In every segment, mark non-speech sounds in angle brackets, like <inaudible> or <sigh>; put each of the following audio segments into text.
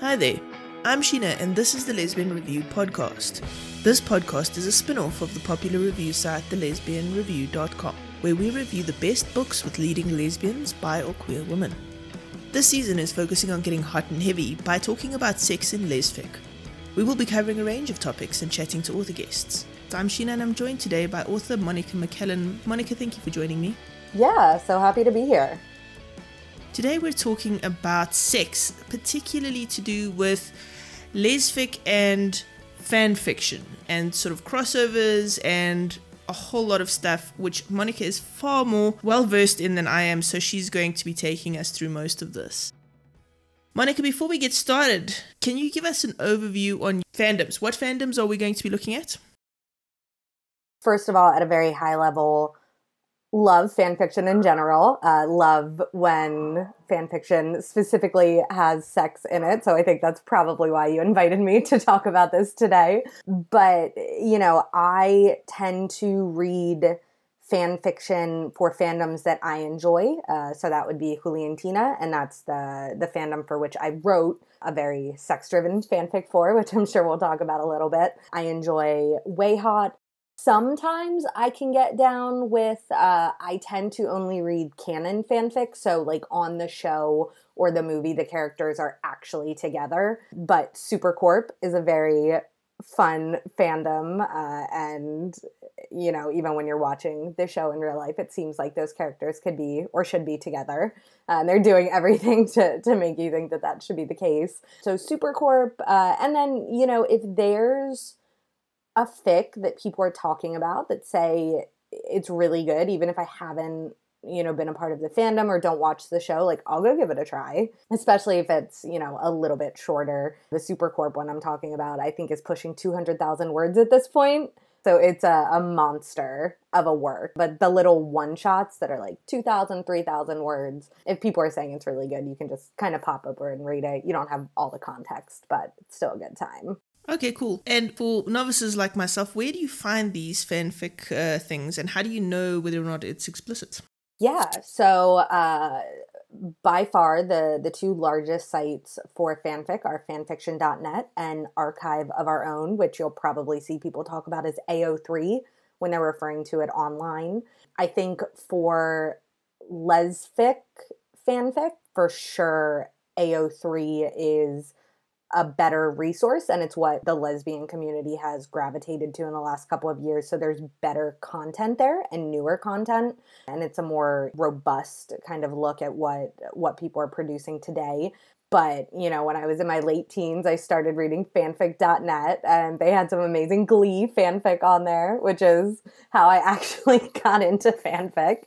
Hi there, I'm Sheena, and this is the Lesbian Review podcast. This podcast is a spin off of the popular review site thelesbianreview.com, where we review the best books with leading lesbians, bi, or queer women. This season is focusing on getting hot and heavy by talking about sex in lesfic. We will be covering a range of topics and chatting to author guests. I'm Sheena, and I'm joined today by author Monica McKellen. Monica, thank you for joining me. Yeah, so happy to be here. Today we're talking about sex, particularly to do with lesfic and fan fiction and sort of crossovers and a whole lot of stuff which Monica is far more well versed in than I am, so she's going to be taking us through most of this. Monica, before we get started, can you give us an overview on fandoms? What fandoms are we going to be looking at? First of all, at a very high level, love fan fiction in general. Uh, love when fan fiction specifically has sex in it. So I think that's probably why you invited me <laughs> to talk about this today. But, you know, I tend to read fan fiction for fandoms that I enjoy. Uh, so that would be Juliantina, and that's the the fandom for which I wrote a very sex driven fanfic for, <laughs> which I'm sure we'll talk about a little bit. I enjoy WayHaught sometimes I can get down with, uh, I tend to only read canon fanfic. So, like on the show or the movie, the characters are actually together. But Supercorp is a very fun fandom. Uh, and, you know, even when you're watching the show in real life, it seems like those characters could be or should be together. Uh, and they're doing <laughs> everything to, to make you think that that should be the case. So, Supercorp. Uh, and then, you know, if there's a fic that people are talking about that say it's really good, even if I haven't you know been a part of the fandom or don't watch the show like i'll go give it a try. Especially if it's you know a little bit shorter. The supercorp one i'm talking about i think is pushing 200000 words at this point. So it's a, a monster of a work. But the little one shots that are like 2000 3000 words if people are saying it's really good you can just kind of pop over and read it. You don't have all the context but it's still a good time Okay, cool. And for novices like myself, where do you find these fanfic uh, things and how do you know whether or not it's explicit? Yeah, so uh, by far the, the two largest sites for fanfic are fanfiction.net and Archive of Our Own, which you'll probably see people talk about as AO3 when they're referring to it online. I think for lesfic fanfic, for sure, AO3 is a better resource and it's what the lesbian community has gravitated to in the last couple of years. So there's better content there and newer content and it's a more robust kind of look at what what people are producing today. But you know when i was in my late teens i started reading fanfic.net and they had some amazing glee fanfic on there which is how i <laughs> actually got into fanfic.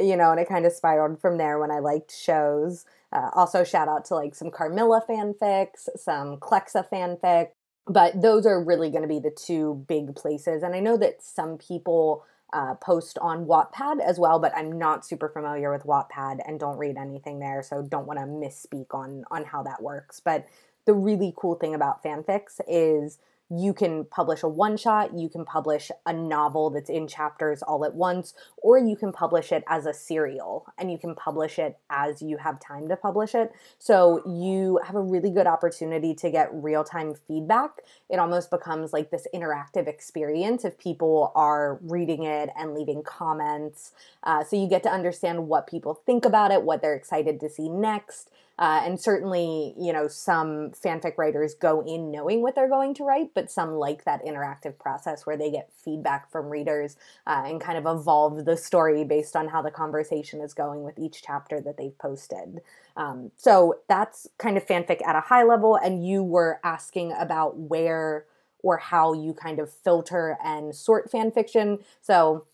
You know and it kind of spiraled from there when i liked shows uh, also, shout out to like some Carmilla fanfics, some Clexa fanfic, but those are really going to be the two big places. And I know that some people uh, post on Wattpad as well, but I'm not super familiar with Wattpad and don't read anything there, so don't want to misspeak on on how that works. But the really cool thing about fanfics is you can publish a one shot, you can publish a novel that's in chapters all at once, or you can publish it as a serial and you can publish it as you have time to publish it. So you have a really good opportunity to get real time feedback. It almost becomes like this interactive experience if people are reading it and leaving comments. Uh, so you get to understand what people think about it, what they're excited to see next. Uh, and certainly, you know, some fanfic writers go in knowing what they're going to write, but some like that interactive process where they get feedback from readers uh, and kind of evolve the story based on how the conversation is going with each chapter that they've posted. Um, so that's kind of fanfic at a high level. And you were asking about where or how you kind of filter and sort fan fiction. So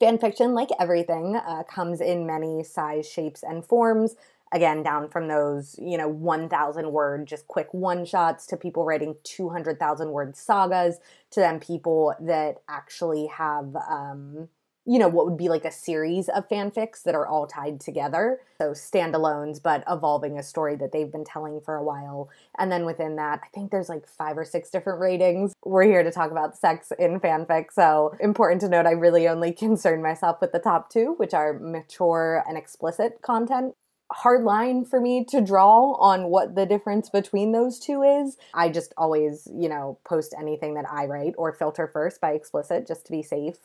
fan fiction, like everything, uh, comes in many size, shapes, and forms again down from those you know 1000 word just quick one shots to people writing 200000 word sagas to then people that actually have um, you know what would be like a series of fanfics that are all tied together. So standalones but evolving a story that they've been telling for a while. And then within that i think there's like five or six different ratings we're here to talk about sex in fanfic. So important to note i really only <laughs> concern myself with the top two which are mature and explicit content hard line for me to draw on what the difference between those two is. I just always, you know, post anything that I write or filter first by explicit just to be safe.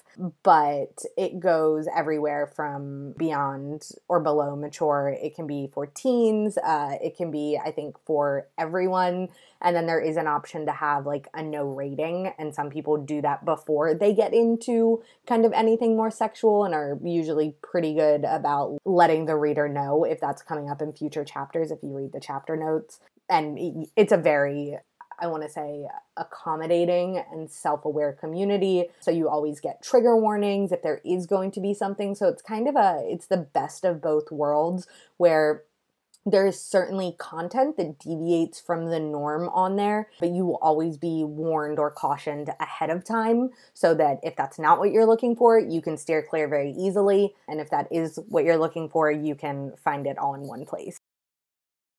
But it goes everywhere from beyond or below mature. It can be for teens, uh, it can be, I think, for everyone. And then there is an option to have like a no rating. And some people do that before they get into kind of anything more sexual and are usually pretty good about letting the reader know if that's coming up in future chapters if you read the chapter notes. And it's a very I want to say, accommodating and self aware community. So you always get trigger warnings if there is going to be something. So it's kind of a, it's the best of both worlds where there is certainly content that deviates from the norm on there, but you will always be warned or cautioned ahead of time so that if that's not what you're looking for, you can steer clear very easily. And if that is what you're looking for, you can find it all in one place.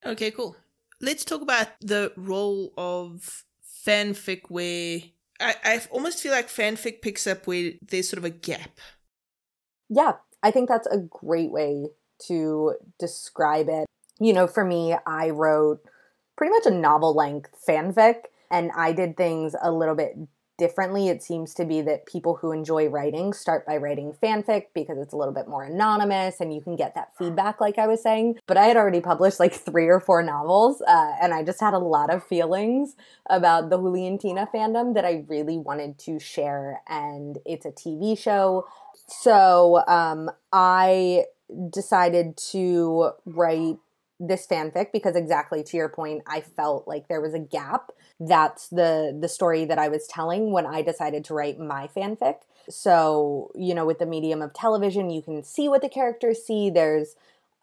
Okay, cool. Let's talk about the role of fanfic where I, I almost feel like fanfic picks up where there's sort of a gap. Yeah, I think that's a great way to describe it you know, for me, I wrote pretty much a novel length fanfic and I did things a little bit differently. It seems to be that people who enjoy writing start by writing fanfic because it's a little bit more anonymous and you can get that feedback, like I was saying. But I had already published like three or four novels uh, and I just had a lot of feelings about the Juliantina fandom that I really wanted to share. And it's a TV show. So um, I decided to write this fanfic because exactly to your point i felt like there was a gap. That's the the story that i was telling when i decided to write my fanfic. So you know with the medium of television you can see what the characters see. There's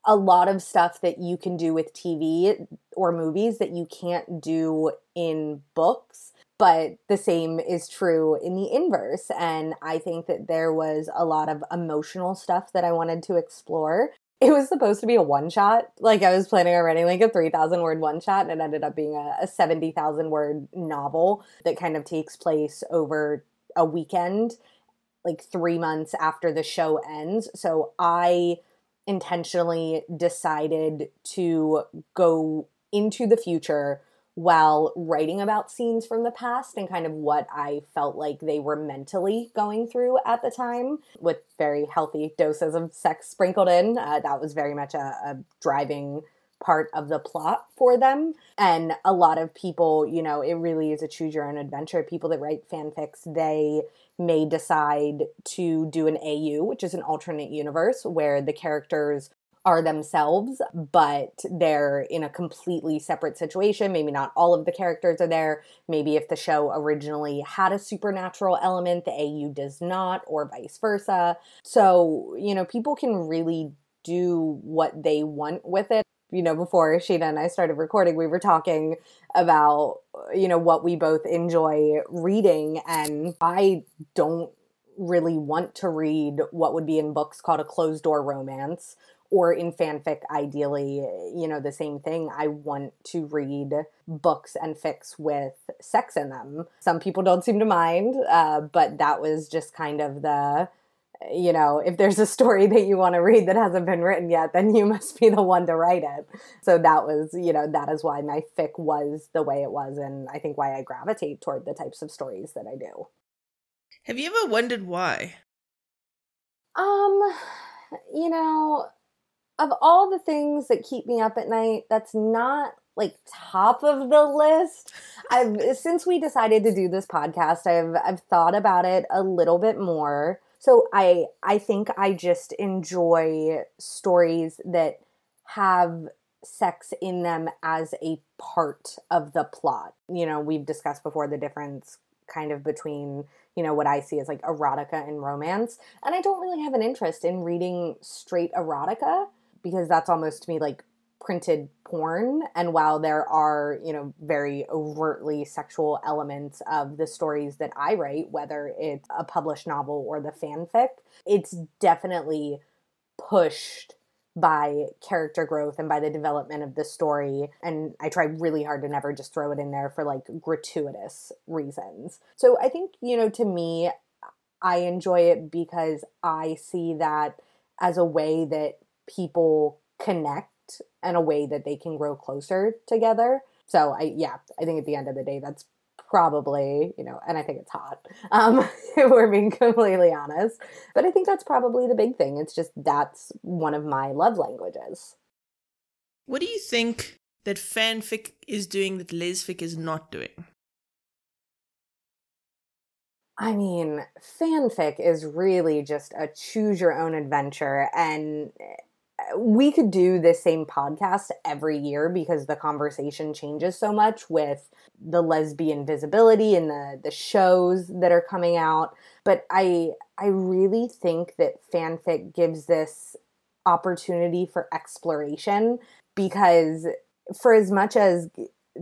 a lot of stuff that you can do with tv or movies that you can't do in books but the same is true in the inverse. And i think that there was a lot of emotional stuff that i wanted to explore it was supposed to be a one shot. Like I was planning on writing like a 3,000 word one shot and it ended up being a, a 70,000 word novel that kind of takes place over a weekend, like three months after the show ends. So I intentionally decided to go into the future while writing about scenes from the past and kind of what I felt like they were mentally going through at the time, with very healthy doses of sex sprinkled in. Uh, that was very much a, a driving part of the plot for them. And a lot of people, you know, it really is a choose your own adventure. People that write fanfics, they may decide to do an AU, which is an alternate universe where the characters are themselves, but they're in a completely separate situation. Maybe not all of the characters are there. Maybe if the show originally had a supernatural element, the AU does not, or vice versa. So, you know, people can really do what they want with it. You know, before Sheena and I started recording, we were talking about, you know, what we both enjoy reading. And I don't really want to read what would be in books called a closed door romance or in fanfic ideally you know the same thing. I want to read books and fics with sex in them. Some people don't seem to mind uh, but that was just kind of the you know if there's a story that you want to read that hasn't been written yet then you <laughs> must be the one to write it. So that was you know that is why my fic was the way it was and i think why i gravitate toward the types of stories that i do. Have you ever wondered why? Um you know of all the things that keep me up at night, that's not like top of the list. I've <laughs> since we decided to do this podcast, I've I've thought about it a little bit more. So I I think I just enjoy stories that have sex in them as a part of the plot. You know, we've discussed before the difference kind of between you know what I see as like erotica and romance, and I don't really have an interest in reading straight erotica because that's almost to me like printed porn. And while there are you know very overtly sexual elements of the stories that i write whether it's a published novel or the fanfic it's definitely pushed by character growth and by the development of the story. And i try really hard to never just throw it in there for like gratuitous reasons. So i think you know to me i enjoy it because i see that as a way that people connect in a way that they can grow closer together. So I yeah, I think at the end of the day that's probably, you know, and I think it's hot. Um, <laughs> if we're being completely honest. But I think that's probably the big thing. It's just that's one of my love languages. What do you think that fanfic is doing that lesfic is not doing? I mean, fanfic is really just a choose your own adventure. And we could do the same podcast every year because the conversation changes so much with the lesbian visibility and the, the shows that are coming out. But I I really think that fanfic gives this opportunity for exploration because for as much as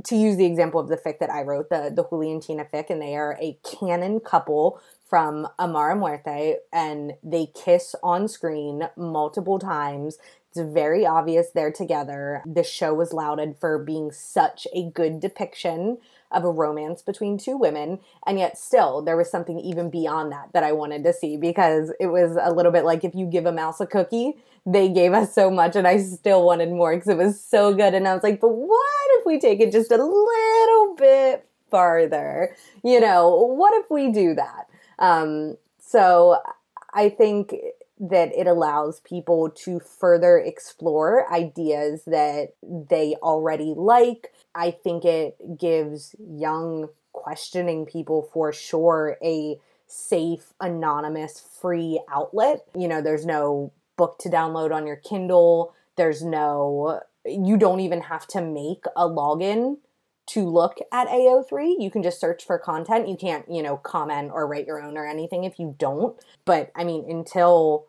to use the example of the fic that I wrote, the the Juliantina fic, and they are a canon couple from Amar y Muerte, and they kiss on screen multiple times. It's very obvious they're together. The show was lauded for being such a good depiction of a romance between two women. And yet, still, there was something even beyond that that I wanted to see because it was a little bit like if you give a mouse a cookie, they gave us so much, and I still wanted more because it was so good. And I was like, but what if we take it just a little bit farther? You know, what if we do that? Um, so I think that it allows people to further explore ideas that they already like. I think it gives young, questioning people for sure a safe, anonymous, free outlet. You know, there's no book to download on your Kindle, there's no, you don't even have to make a login to look at AO3. You can just search for content. You can't, you know, comment or write your own or anything if you don't. But I mean, until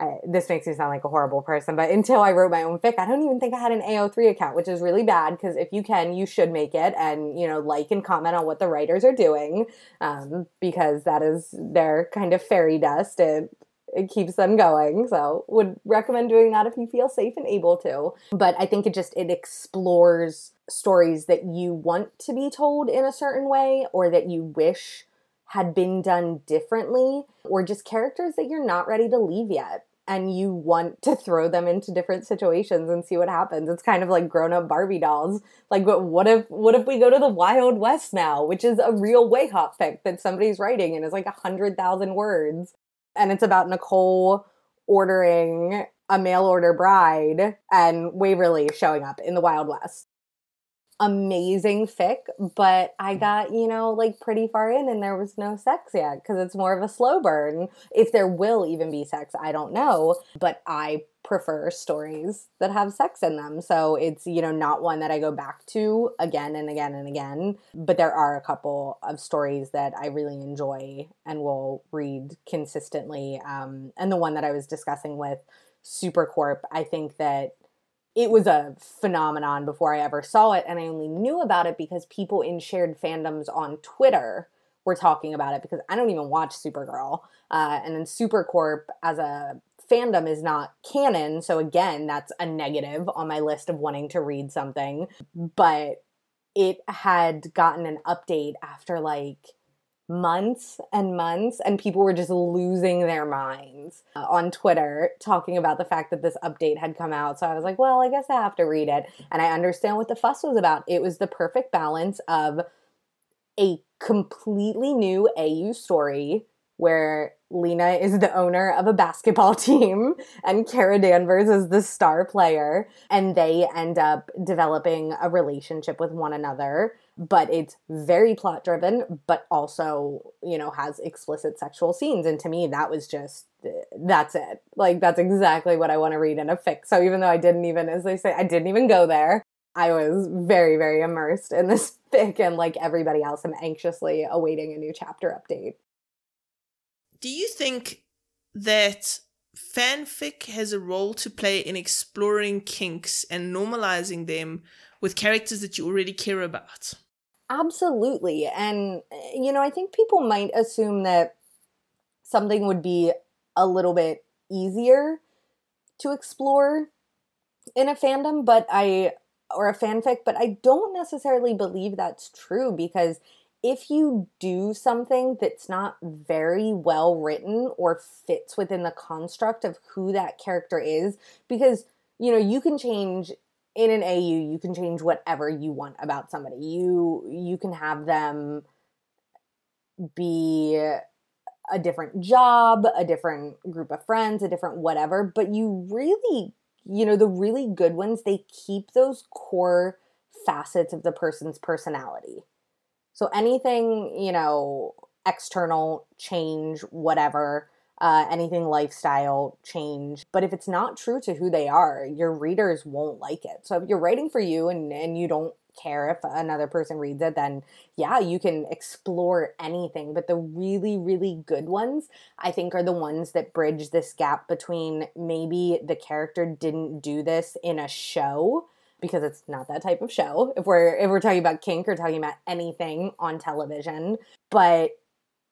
uh, this makes me sound like a horrible person, but until I wrote my own fic, I don't even think I had an AO3 account, which is really bad because if you can, you should make it and, you know, like and comment on what the writers are doing um, because that is their kind of fairy dust. It, it keeps them going. So would recommend doing that if you feel safe and able to. But I think it just, it explores stories that you want to be told in a certain way or that you wish had been done differently or just characters that you're not ready to leave yet and you want to throw them into different situations and see what happens. It's kind of like grown-up Barbie dolls. Like what if what if we go to the Wild West now, which is a real WayHaught fic that somebody's writing and is like a hundred thousand words. And it's about Nicole ordering a mail order bride and Waverly showing up in the Wild West amazing fic, but I got, you know, like pretty far in and there was no sex yet because it's more of a slow burn. If there will even be sex, I don't know, but I prefer stories that have sex in them. So it's, you know, not one that I go back to again and again and again, but there are a couple of stories that I really enjoy and will read consistently. Um, and the one that I was discussing with Supercorp, I think that it was a phenomenon before I ever saw it, and I only knew about it because people in shared fandoms on Twitter were talking about it because I don't even watch Supergirl. Uh, and then Supercorp as a fandom is not canon, so again, that's a negative on my list of wanting to read something. But it had gotten an update after like months and months and people were just losing their minds uh, on Twitter talking about the fact that this update had come out. So I was like, well, I guess I have to read it. And I understand what the fuss was about. It was the perfect balance of a completely new AU story where Lena is the owner of a basketball <laughs> team and Kara Danvers is the star player and they end up developing a relationship with one another but it's very plot driven but also you know has explicit sexual scenes. And to me that was just that's it. Like that's exactly what i want to read in a fic. So even though i didn't even as they say i didn't even go there i was very very immersed in this <laughs> fic and like everybody else i'm anxiously awaiting a new chapter update do you think that fanfic has a role to play in exploring kinks and normalizing them with characters that you already care about Absolutely. And, you know, I think people might assume that something would be a little bit easier to explore in a fandom, but I, or a fanfic, but I don't necessarily believe that's true because if you do something that's not very well written or fits within the construct of who that character is, because you know, you can change in an AU, you can change whatever you want about somebody. You you can have them be a different job, a different group of friends, a different whatever, but you really, you know, the really good ones, they keep those core facets of the person's personality. So anything, you know, external change, whatever, uh, anything lifestyle change. But if it's not true to who they are, your readers won't like it. So if you're writing for you and, and you don't care if another person reads it, then yeah, you can explore anything. But the really, really good ones, I think, are the ones that bridge this gap between maybe the character didn't do this in a show because it's not that type of show if we're if we're talking about kink or talking about anything on television but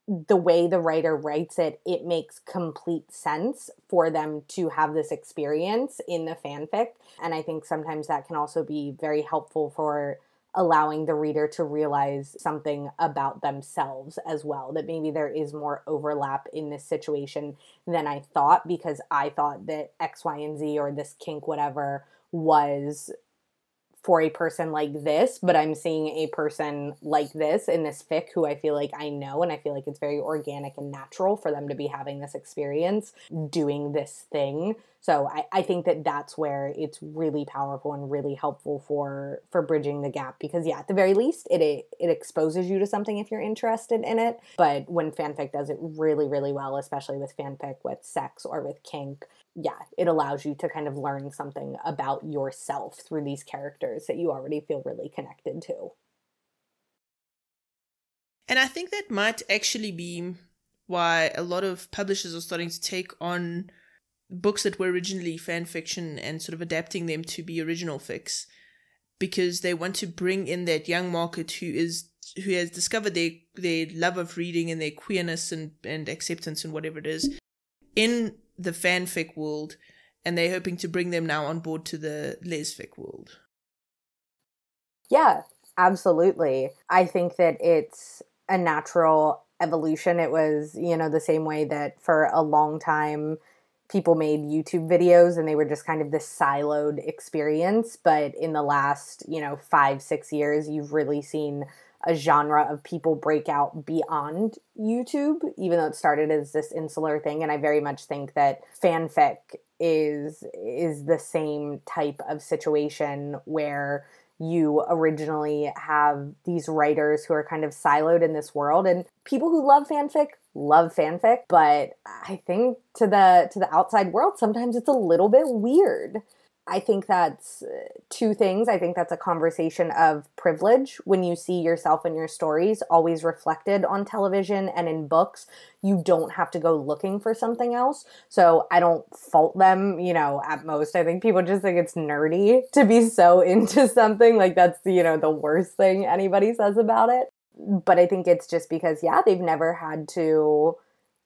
the way the writer writes it, it makes complete sense for them to have this experience in the fanfic. And I think sometimes that can also be very helpful for allowing the reader to realize something about themselves as well. That maybe there is more overlap in this situation than I thought because I thought that X, Y, and Z or this kink, whatever, was for a person like this, but I'm seeing a person like this in this fic who I feel like I know and I feel like it's very organic and natural for them to be having this experience doing this thing. So I, I think that that's where it's really powerful and really helpful for for bridging the gap because yeah, at the very least it it, it exposes you to something if you're interested in it. But when fanfic does it really really well, especially with fanfic with sex or with kink, yeah, it allows you to kind of learn something about yourself through these characters that you already feel really connected to. And I think that might actually be why a lot of publishers are starting to take on books that were originally fan fiction and sort of adapting them to be original fics because they want to bring in that young market who is who has discovered their their love of reading and their queerness and, and acceptance and whatever it is in the fanfic world, and they're hoping to bring them now on board to the lesfic world. Yeah, absolutely. I think that it's a natural evolution. It was, you know, the same way that for a long time people made YouTube videos and they were just kind of this siloed experience. But in the last, you know, five, six years, you've really seen a genre of people break out beyond YouTube, even though it started as this insular thing. And I very much think that fanfic is is the same type of situation where you originally have these writers who are kind of siloed in this world. And people who love fanfic love fanfic but i think to the to the outside world sometimes it's a little bit weird I think that's uh, two things. I think that's a conversation of privilege when you see yourself and your stories always reflected on television and in books. You don't have to go looking for something else. So I don't fault them, you know, at most. I think people just think it's nerdy to be so <laughs> into something. Like that's, you know, the worst thing anybody says about it. But I think it's just because, yeah, they've never had to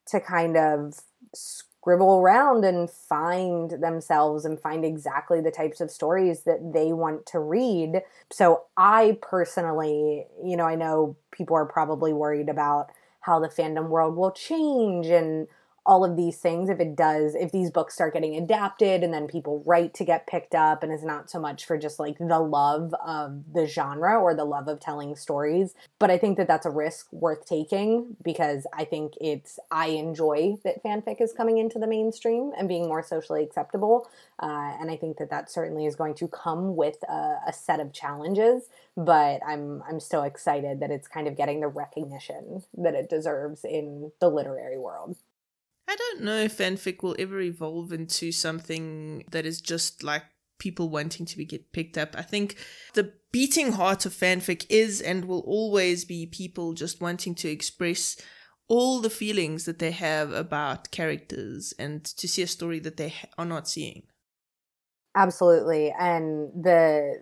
to kind of scribble around and find themselves and find exactly the types of stories that they want to read. So, I personally, you know, I know people are probably worried about how the fandom world will change and all of these things if it does if these books start getting adapted and then people write to get picked up and it's not so much for just like the love of the genre or the love of telling stories but i think that that's a risk worth taking because i think it's i enjoy that fanfic is coming into the mainstream and being more socially acceptable uh, and i think that that certainly is going to come with a, a set of challenges but i'm i'm still excited that it's kind of getting the recognition that it deserves in the literary world I don't know if fanfic will ever evolve into something that is just like people wanting to be get picked up. I think the beating heart of fanfic is and will always be people just wanting to express all the feelings that they have about characters and to see a story that they are not seeing. Absolutely. And the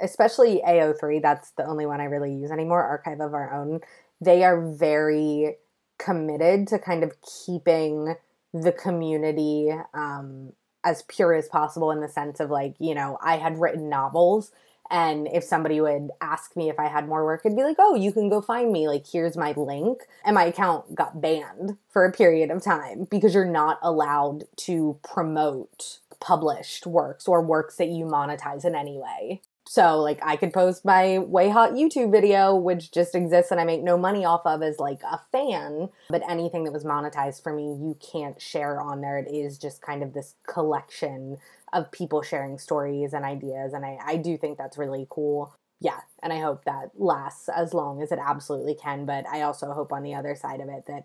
especially AO3, that's the only one I really use anymore, Archive of Our Own. They are very committed to kind of keeping the community um, as pure as possible in the sense of like, you know, I had written novels. And if somebody would ask me if I had more work, I'd be like, oh, you can go find me. Like, here's my link. And my account got banned for a period of time because you're not allowed to promote published works or works that you monetize in any way. So, like, I could post my WayHaught YouTube video, which just exists and I make no money off of as like a fan. But anything that was monetized for me, you can't share on there. It is just kind of this collection of people sharing stories and ideas. And I, I do think that's really cool. Yeah. And I hope that lasts as long as it absolutely can. But I also hope on the other side of it that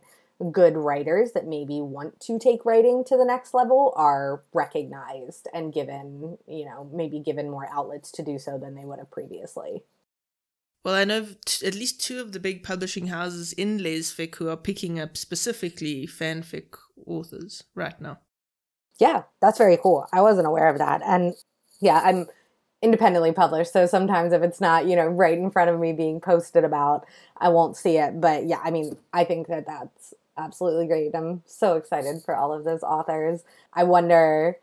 good writers that maybe want to take writing to the next level are recognized and given, you know, maybe given more outlets to do so than they would have previously. Well, I know t- at least two of the big publishing houses in Lesfic who are picking up specifically fanfic authors right now. Yeah, that's very cool. I wasn't aware of that. And yeah, I'm independently published. So sometimes if it's not, you know, right in front of me being posted about, I won't see it. But yeah, I mean, I think that that's absolutely great. I'm so excited for all of those authors. I wonder,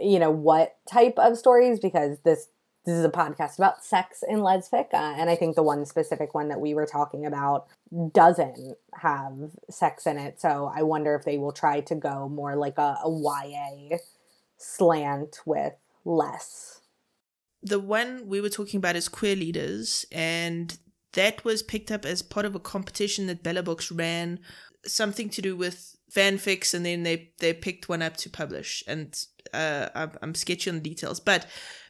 you know, what type of stories because this this is a podcast about sex in lesfic, uh, and I think the one specific one that we were talking about doesn't have sex in it. So I wonder if they will try to go more like a, a YA slant with less. The one we were talking about is Queer Leaders, and that was picked up as part of a competition that Bella Books ran something to do with fanfics, and then they they picked one up to publish. And uh, I'm, I'm sketchy on the details, but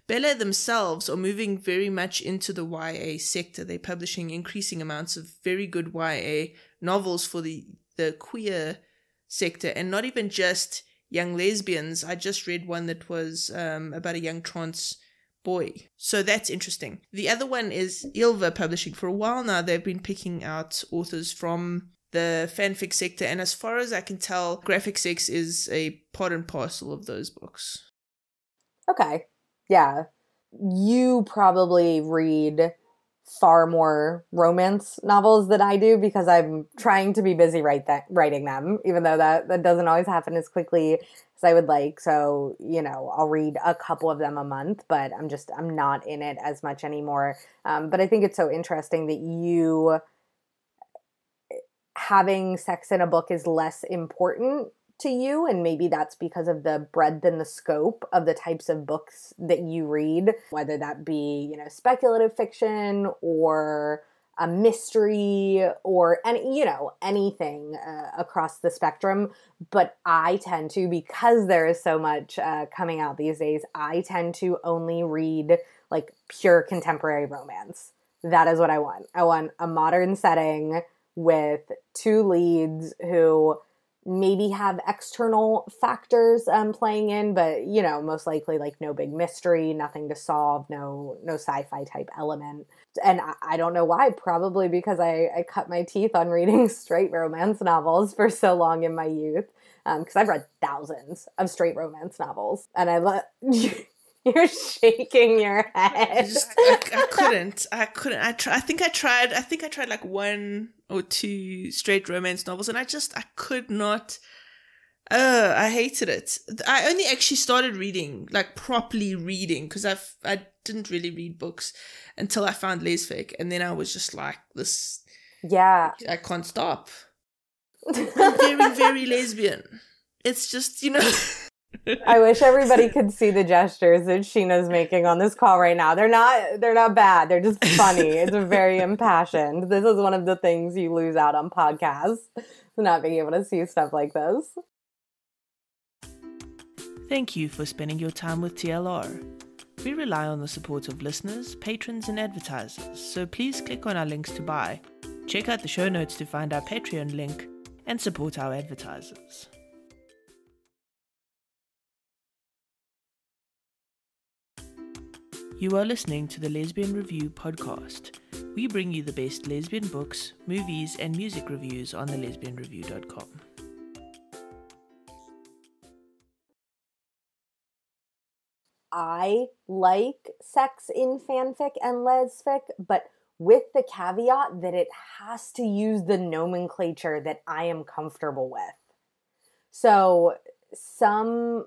Bella themselves are moving very much into the YA sector. They're publishing increasing amounts of very good YA novels for the the queer sector, and not even just young lesbians. I just read one that was um, about a young trans boy. So that's interesting. The other one is Ylva Publishing. For a while now, they've been picking out authors from the fanfic sector, and as far as I can tell, Graphic Sex is a part and parcel of those books. Okay. Yeah. You probably read far more romance novels than I do because I'm trying to be busy write that, writing them, even though that, that doesn't always happen as quickly as I would like. So, you know, I'll read a couple of them a month, but I'm just, I'm not in it as much anymore. Um, but I think it's so interesting that you having sex in a book is less important to you and maybe that's because of the breadth and the scope of the types of books that you read whether that be you know speculative fiction or a mystery or any you know anything uh, across the spectrum. But i tend to because there is so much uh, coming out these days i tend to only read like pure contemporary romance. That is what i want. I want a modern setting with two leads who maybe have external factors um, playing in, but you know, most likely like no big mystery, nothing to solve, no no sci-fi type element. And I, I don't know why. Probably because I, I cut my teeth on reading <laughs> straight romance novels for so long in my youth. Because um, I've read thousands of straight romance novels, and I love. <laughs> <laughs> You're shaking your head. I, just, I, I, couldn't. I couldn't. I try. I think I tried. I think I tried like one or two straight romance novels, and I just I could not. Uh, I hated it. I only actually started reading, like properly reading, because I've I didn't really read books until I found Lesfic, and then I was just like this. Yeah, I can't stop. <laughs> I'm very very lesbian. It's just you know. <laughs> I wish everybody could see the gestures that Sheena's making on this call right now. They're not they're not bad. They're just funny. it's very impassioned. This is one of the things you lose out on podcasts, not being able to see stuff like this. Thank you for spending your time with TLR. We rely on the support of listeners, patrons, and advertisers, so please click on our links to buy. Check out the show notes to find our Patreon link and support our advertisers. You are listening to the Lesbian Review podcast. We bring you the best lesbian books, movies, and music reviews on the lesbianreview.com. I like sex in fanfic and lesfic, but with the caveat that it has to use the nomenclature that I am comfortable with. So, some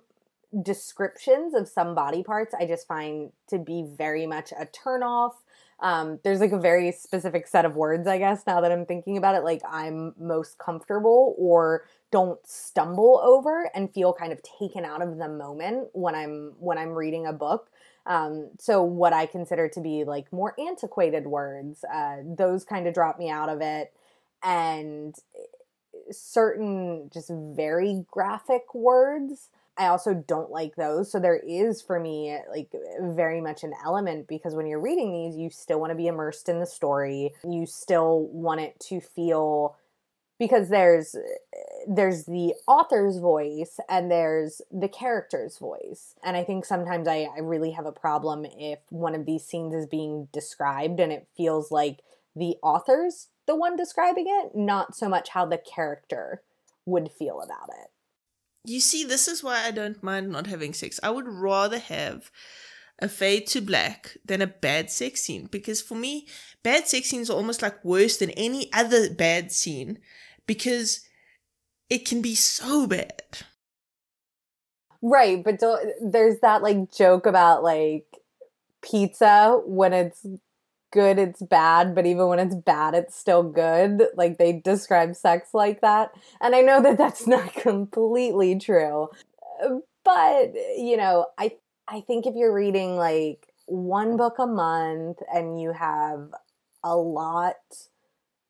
descriptions of some body parts I just find to be very much a turnoff. Um, there's like a very specific set of words, I guess, now that I'm thinking about it, like I'm most comfortable or don't stumble over and feel kind of taken out of the moment when I'm when I'm reading a book. Um, so what I consider to be like more antiquated words, uh, those kind of drop me out of it, and eh, certain just very graphic words. I also don't like those. So there is for me like very much an element because when you're reading these, you still want to be immersed in the story. You still want it to feel because there's eh, there's the author's voice and there's the character's voice and i think sometimes I, I really have a problem if one of these scenes is being described and it feels like the author's the one describing it not so much how the character would feel about it you see this is why i don't mind not having sex i would rather have a fade to black than a bad sex scene because for me bad sex scenes are almost like worse than any other bad scene because it can be so bad. Right, but there's that like joke about like pizza when it's good it's bad but even when it's bad it's still good. Like they describe sex like that. And i know that that's <laughs> not completely true. But you know i i think if you're reading like one book a month and you have a lot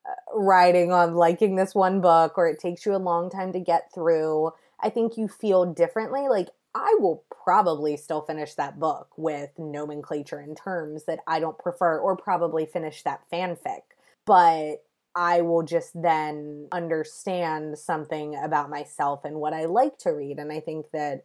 uh, writing on liking this one book or it takes you a long time to get through, I think you feel differently. Like, I will probably still finish that book with nomenclature and terms that I don't prefer, or probably finish that fanfic. But I will just then understand something about myself and what I like to read. And I think that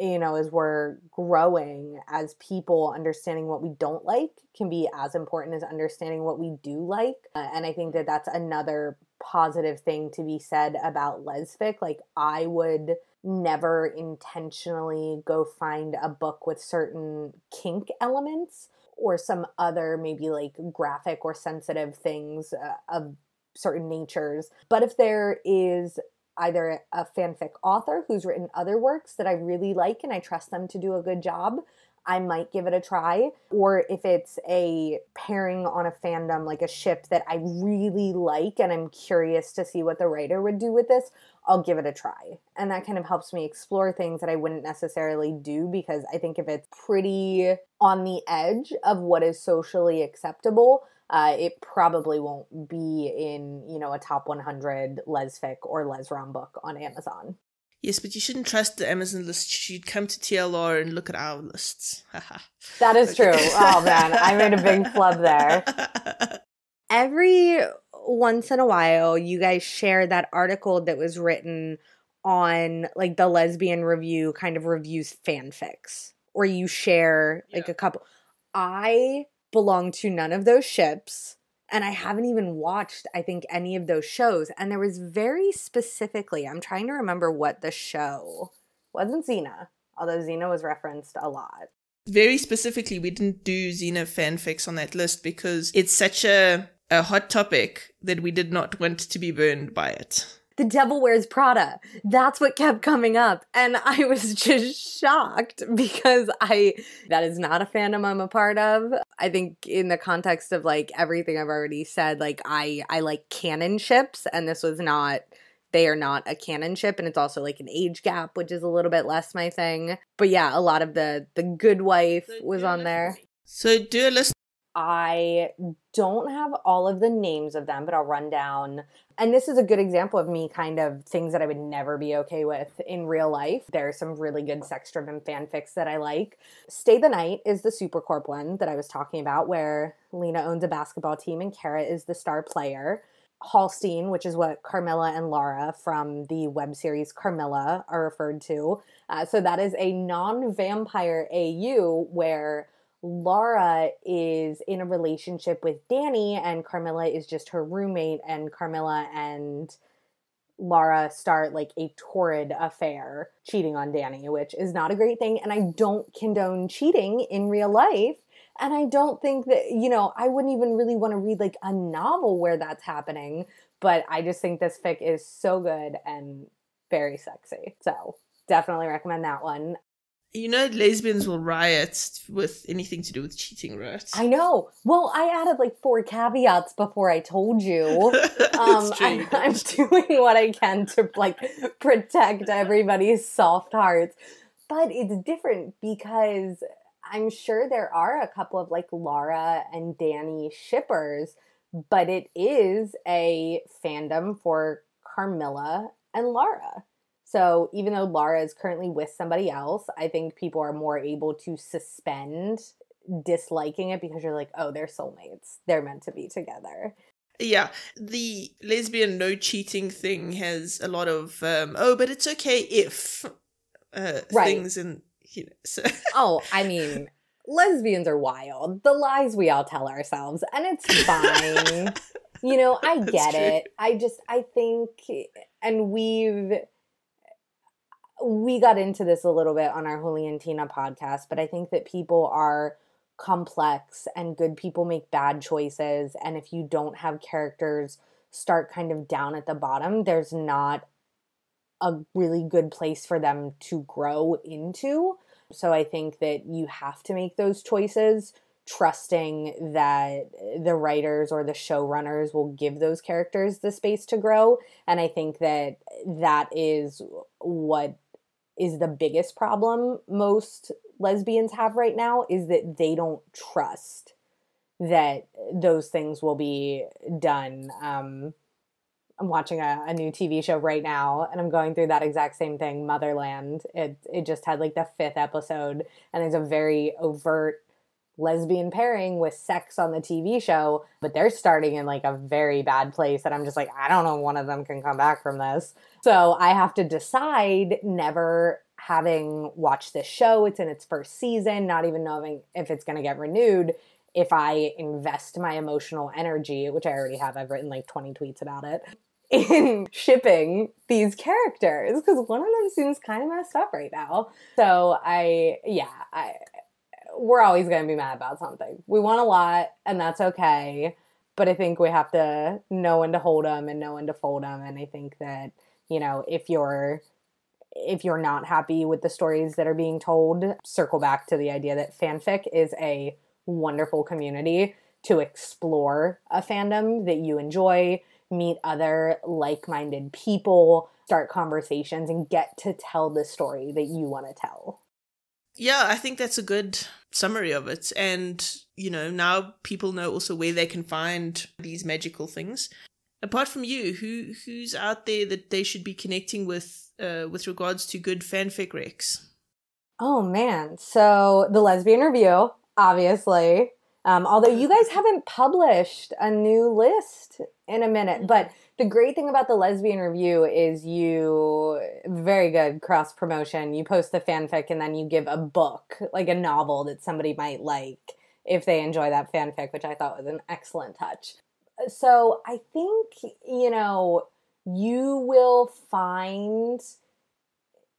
you know, as we're growing as people, understanding what we don't like can be as important as understanding what we do like. Uh, and I think that that's another positive thing to be said about lesfic. Like, I would never intentionally go find a book with certain kink elements or some other maybe like graphic or sensitive things uh, of certain natures. But if there is either a fanfic author who's written other works that I really like and I trust them to do a good job, I might give it a try. Or if it's a pairing on a fandom, like a ship that I really like and I'm curious to see what the writer would do with this, I'll give it a try. And that kind of helps me explore things that I wouldn't necessarily do because I think if it's pretty on the edge of what is socially acceptable, uh, it probably won't be in you know a top 100 lesfic or lesrom book on Amazon. Yes, but you shouldn't trust the Amazon list. You should come to TLR and look at our lists. <laughs> that is true. Oh man, I made a big <laughs> flub there. <laughs> Every once in a while, you guys share that article that was written on like the lesbian review kind of reviews fanfics, or you share like yeah. a couple. I belong to none of those ships. And I haven't even watched, I think, any of those shows. And there was very specifically, I'm trying to remember what the show wasn't Xena, although Xena was referenced a lot. Very specifically, we didn't do Xena fanfics on that list because it's such a, a hot topic that we did not want to be burned by it. The Devil Wears Prada. That's what kept coming up. And I <laughs> was just shocked because I, that is not a fandom I'm a part of. I think in the context of like everything I've already said, like I, I like canon ships and this was not, they are not a canon ship and it's also like an age gap, which is a little bit less my thing. But yeah, a lot of the, the good wife was on there. So do a list I don't have all of the names of them, but I'll run down. And this is a good example of me kind of things that I would never be okay with in real life. There are some really good sex driven fanfics that I like. Stay the Night is the Supercorp one that I was talking about, where Lena owns a basketball team and Kara is the star player. Hollstein, which is what Carmilla and Laura from the web series Carmilla are referred to. Uh, so that is a non vampire AU where Laura is in a relationship with Danny and Carmilla is just her roommate and Carmilla and Laura start like a torrid affair cheating on Danny, which is not a great thing and I don't condone cheating in real life. And I don't think that, you know, I wouldn't even really want to read like a novel where that's happening, but I just think this fic is so good and very sexy. So, definitely recommend that one. You know, lesbians will riot with anything to do with cheating, right? I know. Well, I added like four caveats before I told you. <laughs> Um, I, I'm doing what I can to like protect everybody's soft hearts, but it's different because I'm sure there are a couple of like Laura and Danny shippers, but it is a fandom for Carmilla and Laura. So even though Laura is currently with somebody else, I think people are more able to suspend disliking it because you're like, oh, they're soulmates. They're meant to be together. Yeah, the lesbian no cheating thing has a lot of um, oh, but it's okay if uh, right. things and you know. So. <laughs> oh, I mean, lesbians are wild. The lies we all tell ourselves, and it's fine. <laughs> you know, I get it. I just I think, and we've we got into this a little bit on our Juliantina podcast, but I think that people are complex and good people make bad choices. And if you don't have characters start kind of down at the bottom, there's not a really good place for them to grow into. So I think that you have to make those choices trusting that the writers or the showrunners will give those characters the space to grow and i think that that is what is the biggest problem most lesbians have right now is that they don't trust that those things will be done. Um, I'm watching a, a, new TV show right now, and I'm going through that exact same thing. Motherland. It it just had like the fifth episode, and there's a very overt lesbian pairing with sex on the TV show, but they're starting in like a very bad place. And I'm just like, I don't know, one of them can come back from this. So I have to decide, never having watched this show, it's in its first season, not even knowing if it's going to get renewed. If I invest my emotional energy, which I already have, I've written like 20 tweets about it, <laughs> in shipping these characters because one of them seems kind of messed up right now. So I, yeah, I, we're always going to be mad about something. We want a lot, and that's okay. But I think we have to know when to hold them and know when to fold them. And I think that you know if you're if you're not happy with the stories that are being told, circle back to the idea that fanfic is a wonderful community to explore a fandom that you enjoy, meet other like minded people, start conversations, and get to tell the story that you want to tell. Yeah, I think that's a good summary of it. And, you know, now people know also where they can find these magical things. Apart from you, who who's out there that they should be connecting with uh, with regards to good fanfic recs? Oh man, so the Lesbian Review, obviously. Um, although you guys haven't published a new list in a minute, but the great thing about the lesbian review is you very good cross promotion. You post the fanfic and then you give a book, like a novel that somebody might like if they enjoy that fanfic, which I thought was an excellent touch. So I think, you know, you will find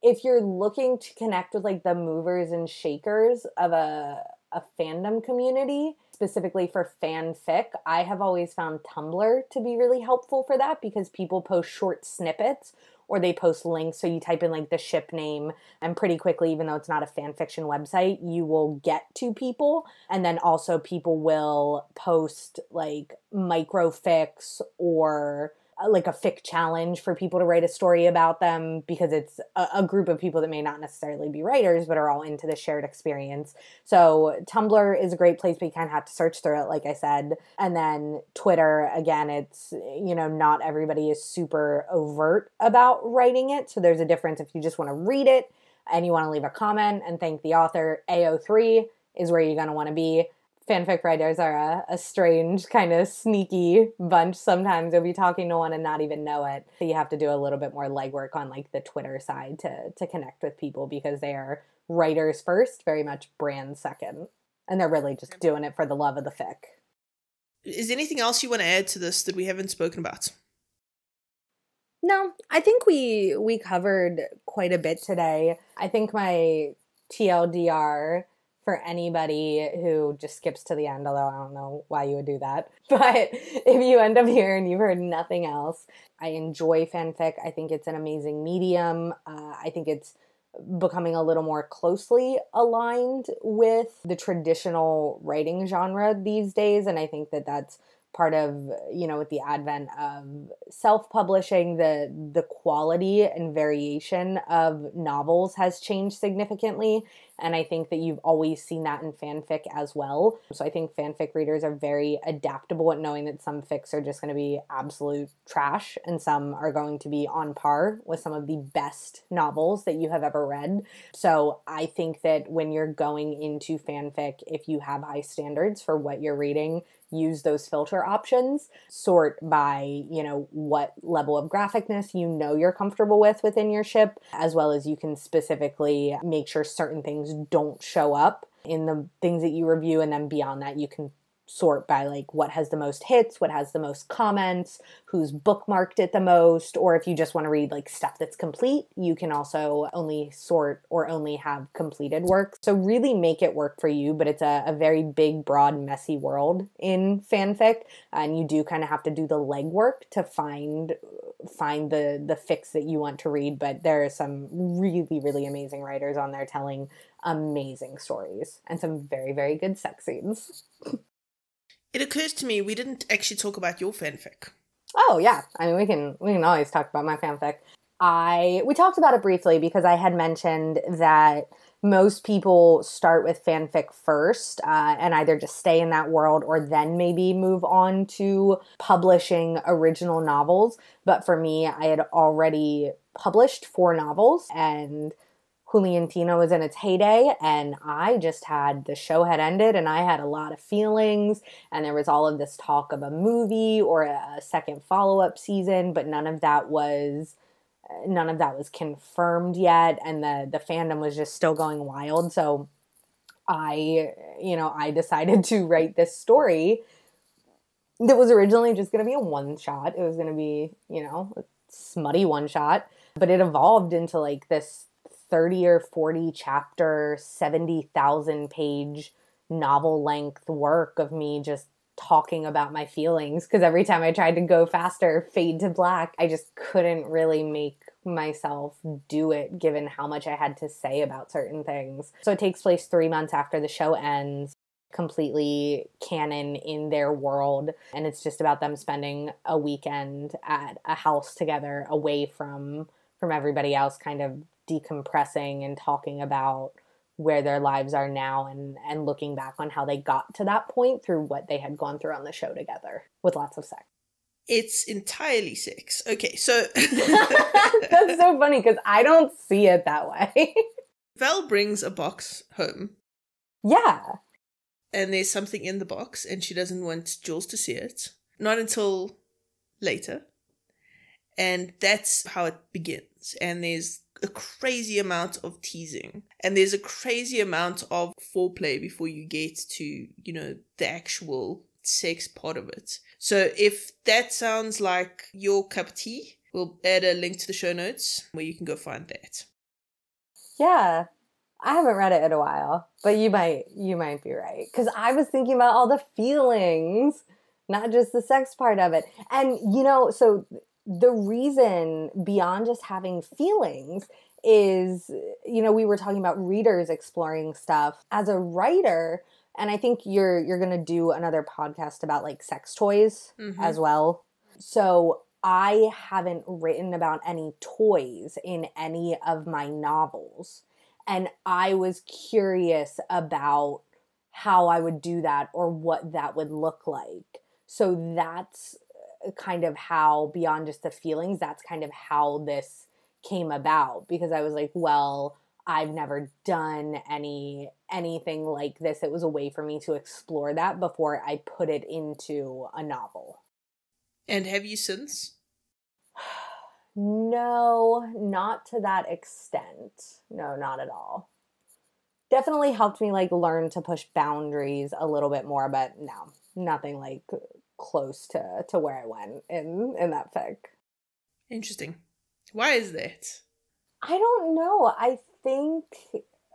if you're looking to connect with like the movers and shakers of a a fandom community, specifically for fanfic, I have always found Tumblr to be really helpful for that because people post short snippets or they post links. So you type in like the ship name, and pretty quickly, even though it's not a fan fiction website, you will get to people. And then also, people will post like microfics or like a fic challenge for people to write a story about them because it's a, a, group of people that may not necessarily be writers but are all into the shared experience. So Tumblr is a great place, but you kind of have to search through it, like I said. And then Twitter, again, it's you know not everybody is super overt about writing it, so there's a difference if you just want to read it and you want to leave a comment and thank the author. AO3 is where you're going to want to be fanfic writers are a, a strange kind of sneaky bunch. Sometimes you'll be talking to one and not even know it. So you have to do a little bit more legwork on like the twitter side to to connect with people because they are writers first very much brand second. And they're really just doing it for the love of the fic. Is anything else you want to add to this that we haven't spoken about? No i think we we covered quite a bit today. I think my tldr for anybody who just skips to the end, although I don't know why you would do that. <laughs> But if you end up here and you've heard nothing else, I enjoy fanfic. I think it's an amazing medium. Uh, I think it's becoming a little more closely aligned with the traditional writing genre these days and i think that that's part of you know with the advent of self-publishing the the quality and variation of novels has changed significantly and i think that you've always seen that in fanfic as well. So i think fanfic readers are very adaptable at knowing that some fics are just going to be absolute trash and some are going to be on par with some of the best novels that you have ever read. So i think that when you're going into fanfic if you have high standards for what you're reading use those filter options. Sort by you know what level of graphicness you know you're comfortable with within your ship as well as you can specifically make sure certain things don't show up in the things that you review and then beyond that you can sort by like what has the most hits, what has the most comments, who's bookmarked it the most, or if you just want to read like stuff that's complete, you can also only sort or only have completed work. So really make it work for you, but it's a, a very big, broad, messy world in fanfic, and you do kind of have to do the legwork to find find the the fics that you want to read. But there are some really, really amazing writers on there telling amazing stories and some very, very good sex scenes. It occurs to me we didn't actually talk about your fanfic. Oh yeah, I mean we can we can always talk about my fanfic. I we talked about it briefly because I had mentioned that most people start with fanfic first uh, and either just stay in that world or then maybe move on to publishing original novels. But for me, I had already published four novels and Juliantina was in its heyday, and I just had the show had ended, and I had a lot of feelings, and there was all of this talk of a movie or a second follow up season, but none of that was none of that was confirmed yet, and the the fandom was just still going wild. So I, you know, I decided to write this story that was originally just going to be a one shot. It was going to be, you know, a smutty one shot, but it evolved into like this 30 or 40 chapter, 70,000 page novel length work of me just talking about my feelings because every time I tried to go faster, fade to black, I just couldn't really make myself do it given how much I had to say about certain things. So it takes place three months after the show ends completely canon in their world and it's just about them spending a weekend at a house together away from from everybody else kind of decompressing and talking about where their lives are now and and looking back on how they got to that point through what they had gone through on the show together with lots of sex. It's entirely sex. Okay, so <laughs> <laughs> That's so funny cuz I don't see it that way. <laughs> Val brings a box home. Yeah. And there's something in the box and she doesn't want Jules to see it. Not until later. And that's how it begins. And there's a crazy amount of teasing. And there's a crazy amount of foreplay before you get to you know the actual sex part of it. So if that sounds like your cup of tea we'll add a link to the show notes where you can go find that. Yeah. I haven't read it in a while but you might you might be right. Because i was thinking about all the feelings not just the sex part of it. And you know so the reason beyond just having feelings is you know we were talking about readers exploring stuff. As a writer and i think you're you're going to do another podcast about like sex toys mm-hmm. as well. So i haven't written about any toys in any of my novels and i was curious about how i would do that or what that would look like. So that's kind of how beyond just the feelings that's kind of how this came about because i was like well i've never done any anything like this. It was a way for me to explore that before i put it into a novel. And have you since? <sighs> No not to that extent. No not at all. Definitely helped me like learn to push boundaries a little bit more but no nothing like close to to where I went in in that fic. Interesting. Why is that? I don't know. I think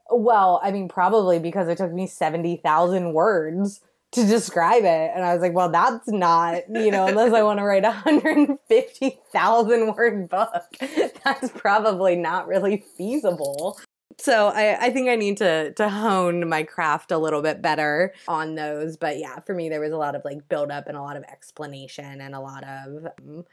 well, I mean probably because it took me 70,000 words to describe it and I was like, well, that's not, you know, unless I want to write a 150,000 word book, <laughs> that's probably not really feasible. So I, I think I need to to hone my craft a little bit better on those. But yeah, for me, there was a lot of like build up and a lot of explanation and a lot of um,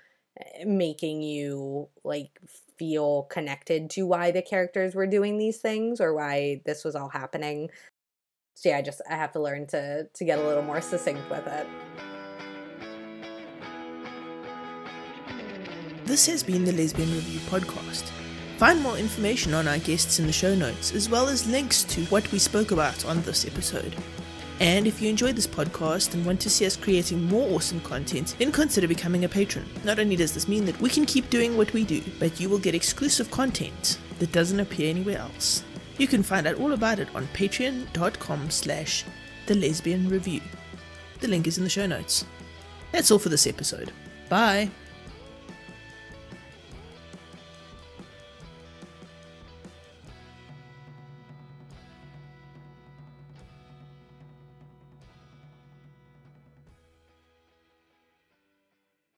making you like feel connected to why the characters were doing these things or why this was all happening. So yeah, I just I have to learn to to get a little more succinct with it. This has been the Lesbian Review podcast. Find more information on our guests in the show notes, as well as links to what we spoke about on this episode. And if you enjoyed this podcast and want to see us creating more awesome content, then consider becoming a patron. Not only does this mean that we can keep doing what we do, but you will get exclusive content that doesn't appear anywhere else. You can find out all about it on patreon.com slash the lesbian review. The link is in the show notes. That's all for this episode. Bye.